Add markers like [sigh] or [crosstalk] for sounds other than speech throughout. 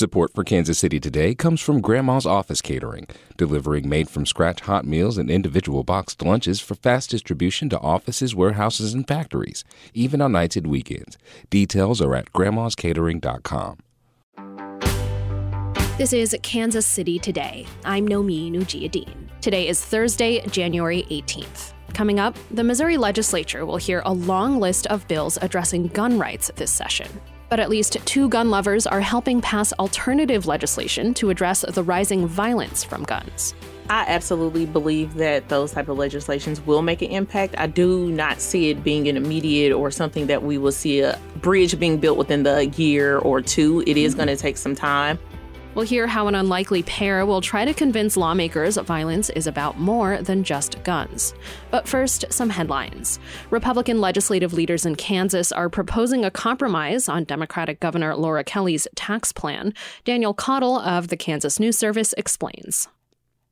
Support for Kansas City Today comes from Grandma's Office Catering, delivering made from scratch hot meals and individual boxed lunches for fast distribution to offices, warehouses, and factories, even on nights and weekends. Details are at grandmascatering.com. This is Kansas City Today. I'm Nomi Ujiyediin. Today is Thursday, January 18th. Coming up, the Missouri legislature will hear a long list of bills addressing gun rights this session. But at least two gun lovers are helping pass alternative legislation to address the rising violence from guns. I absolutely believe that those type of legislations will make an impact. I do not see it being an immediate or something that we will see a bridge being built within the year or two. It is mm-hmm. going to take some time. We'll hear how an unlikely pair will try to convince lawmakers violence is about more than just guns. But first, some headlines. Republican legislative leaders in Kansas are proposing a compromise on Democratic Governor Laura Kelly's tax plan. Daniel Caudill of the Kansas News Service explains.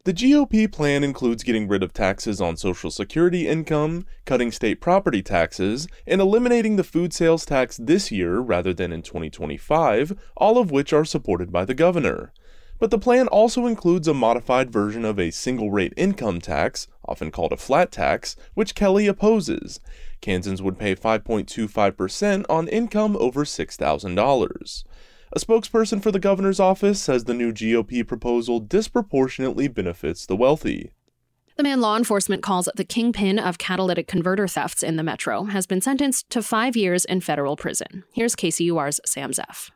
The GOP plan includes getting rid of taxes on Social Security income, cutting state property taxes, and eliminating the food sales tax this year rather than in 2025, all of which are supported by the governor. But the plan also includes a modified version of a single rate income tax, often called a flat tax, which Kelly opposes. Kansans would pay 5.25% on income over $6,000. A spokesperson for the governor's office says the new GOP proposal disproportionately benefits the wealthy. The man law enforcement calls the kingpin of catalytic converter thefts in the metro has been sentenced to five years in federal prison. Here's KCUR's Sam Zeff.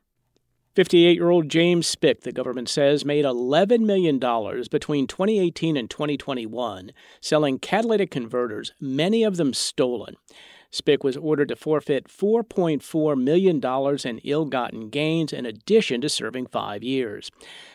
58 year old James Spick, the government says, made $11 million between 2018 and 2021 selling catalytic converters, many of them stolen. Spick was ordered to forfeit $4.4 million in ill-gotten gains in addition to serving five years.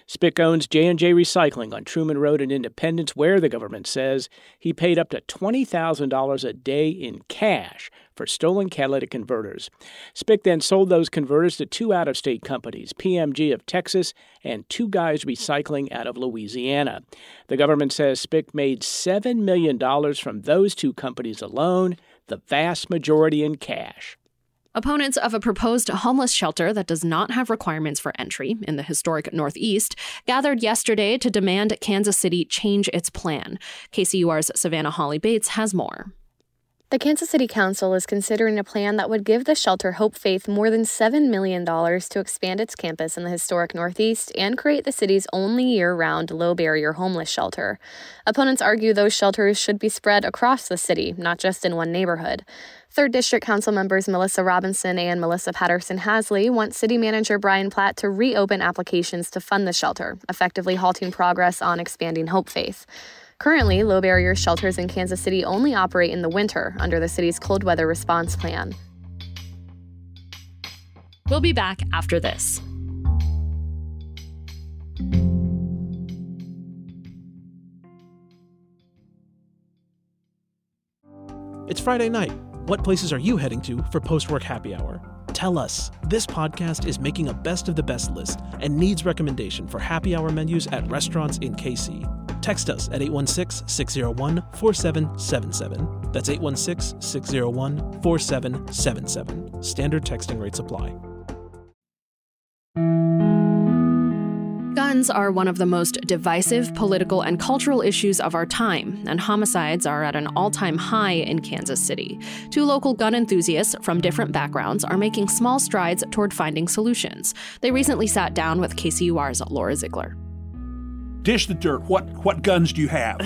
Spick owns J&J Recycling on Truman Road in Independence, where the government says he paid up to $20,000 a day in cash for stolen catalytic converters. Spick then sold those converters to two out of state companies, PMG of Texas and Two Guys Recycling out of Louisiana. The government says Spick made $7 million from those two companies alone the vast majority in cash. Opponents of a proposed homeless shelter that does not have requirements for entry in the historic Northeast gathered yesterday to demand Kansas City change its plan. KCUR's Savannah Hawley-Bates has more. The Kansas City Council is considering a plan that would give the shelter Hope Faith more than $7 million to expand its campus in the historic Northeast and create the city's only year round low barrier homeless shelter. Opponents argue those shelters should be spread across the city, not just in one neighborhood. Third District Council members Melissa Robinson and Melissa Patterson Hazley want City Manager Brian Platt to reopen applications to fund the shelter, effectively halting progress on expanding Hope Faith. Currently, low barrier shelters in Kansas City only operate in the winter under the city's cold weather response plan. We'll be back after this. It's Friday night. What places are you heading to for post work happy hour? Tell us. This podcast is making a best of the best list and needs recommendation for happy hour menus at restaurants in KC. Text us at 816 601 4777. That's 816 601 4777. Standard texting rates apply. Guns are one of the most divisive political and cultural issues of our time, and homicides are at an all time high in Kansas City. Two local gun enthusiasts from different backgrounds are making small strides toward finding solutions. They recently sat down with KCUR's Laura Ziegler dish the dirt. What what guns do you have?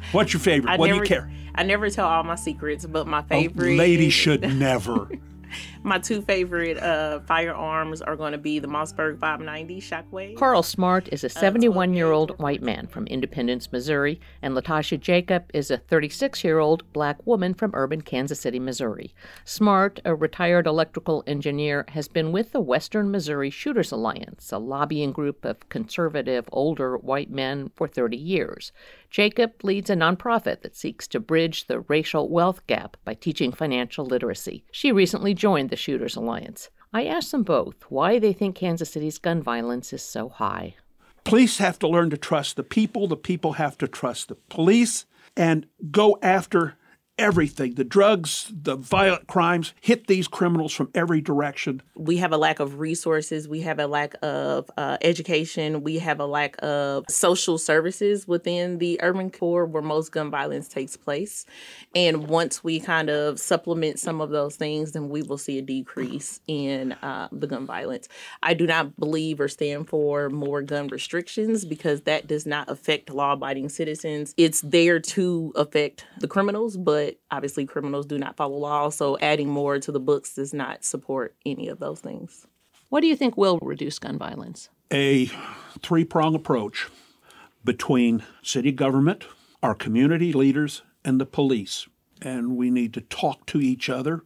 [laughs] What's your favorite? I what never, do you care? I never tell all my secrets, but my oh, favorite. A lady [laughs] should never. [laughs] My two favorite uh, firearms are going to be the Mossberg 590 Shockwave. Carl Smart is a 71 year old white man from Independence, Missouri, and LaTasha Jacob is a 36 year old black woman from urban Kansas City, Missouri. Smart, a retired electrical engineer, has been with the Western Missouri Shooters Alliance, a lobbying group of conservative older white men, for 30 years. Jacob leads a nonprofit that seeks to bridge the racial wealth gap by teaching financial literacy. She recently joined the Shooters Alliance. I asked them both why they think Kansas City's gun violence is so high. Police have to learn to trust the people, the people have to trust the police, and go after everything the drugs, the violent crimes hit these criminals from every direction. We have a lack of resources. We have a lack of uh, education. We have a lack of social services within the urban core where most gun violence takes place. And once we kind of supplement some of those things, then we will see a decrease in uh, the gun violence. I do not believe or stand for more gun restrictions because that does not affect law abiding citizens. It's there to affect the criminals, but but obviously criminals do not follow law. So adding more to the books does not support any of those things. What do you think will reduce gun violence? A three prong approach between city government, our community leaders, and the police. And we need to talk to each other.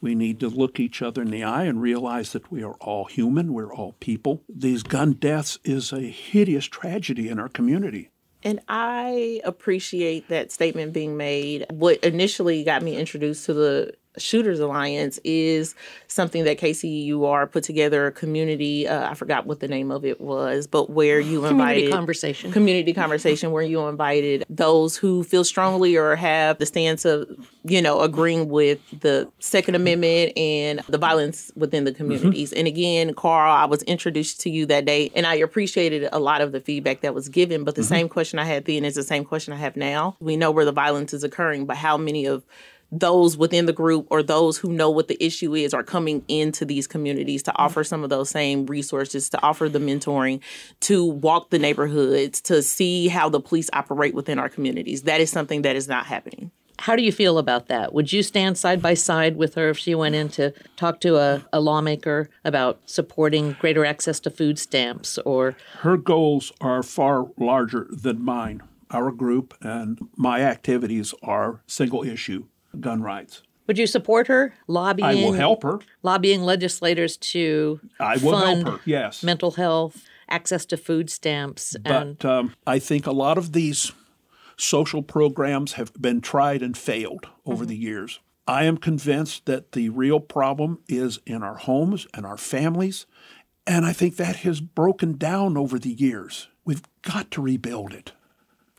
We need to look each other in the eye and realize that we are all human, we're all people. These gun deaths is a hideous tragedy in our community. And I appreciate that statement being made. What initially got me introduced to the Shooters Alliance is something that KCUR put together a community. Uh, I forgot what the name of it was, but where you invited community conversation, community conversation, where you invited those who feel strongly or have the stance of you know agreeing with the Second Amendment and the violence within the communities. Mm-hmm. And again, Carl, I was introduced to you that day, and I appreciated a lot of the feedback that was given. But the mm-hmm. same question I had then is the same question I have now. We know where the violence is occurring, but how many of those within the group or those who know what the issue is are coming into these communities to offer some of those same resources, to offer the mentoring, to walk the neighborhoods, to see how the police operate within our communities. That is something that is not happening. How do you feel about that? Would you stand side by side with her if she went in to talk to a, a lawmaker about supporting greater access to food stamps or her goals are far larger than mine. Our group and my activities are single issue gun rights. Would you support her lobbying? I will help her. Lobbying legislators to I will fund help her. Yes, mental health, access to food stamps, and but um, I think a lot of these social programs have been tried and failed over mm-hmm. the years. I am convinced that the real problem is in our homes and our families, and I think that has broken down over the years. We've got to rebuild it.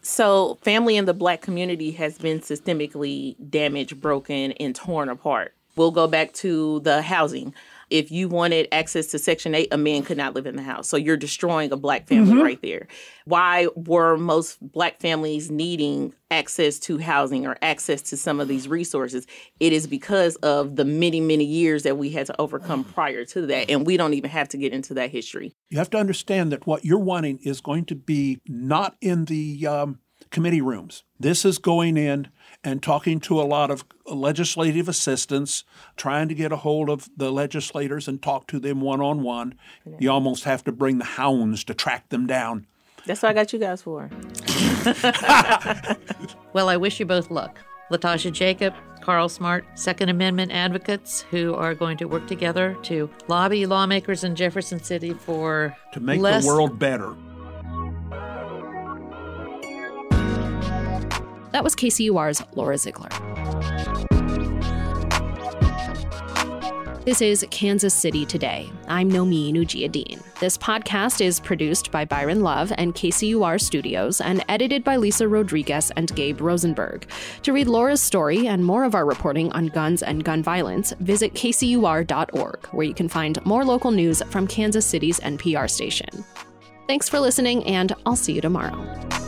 So, family in the black community has been systemically damaged, broken, and torn apart. We'll go back to the housing. If you wanted access to Section 8, a man could not live in the house. So you're destroying a black family mm-hmm. right there. Why were most black families needing access to housing or access to some of these resources? It is because of the many, many years that we had to overcome prior to that. And we don't even have to get into that history. You have to understand that what you're wanting is going to be not in the um, committee rooms. This is going in and talking to a lot of legislative assistants, trying to get a hold of the legislators and talk to them one on one. You almost have to bring the hounds to track them down. That's what I got you guys for. [laughs] well, I wish you both luck. LaTasha Jacob, Carl Smart, Second Amendment advocates who are going to work together to lobby lawmakers in Jefferson City for to make less, the world better. That was KCUR's Laura Ziegler. This is Kansas City Today. I'm Nomi Ujiyediin. This podcast is produced by Byron Love and KCUR Studios and edited by Lisa Rodriguez and Gabe Rosenberg. To read Laura's story and more of our reporting on guns and gun violence, visit kcur.org, where you can find more local news from Kansas City's NPR station. Thanks for listening, and I'll see you tomorrow.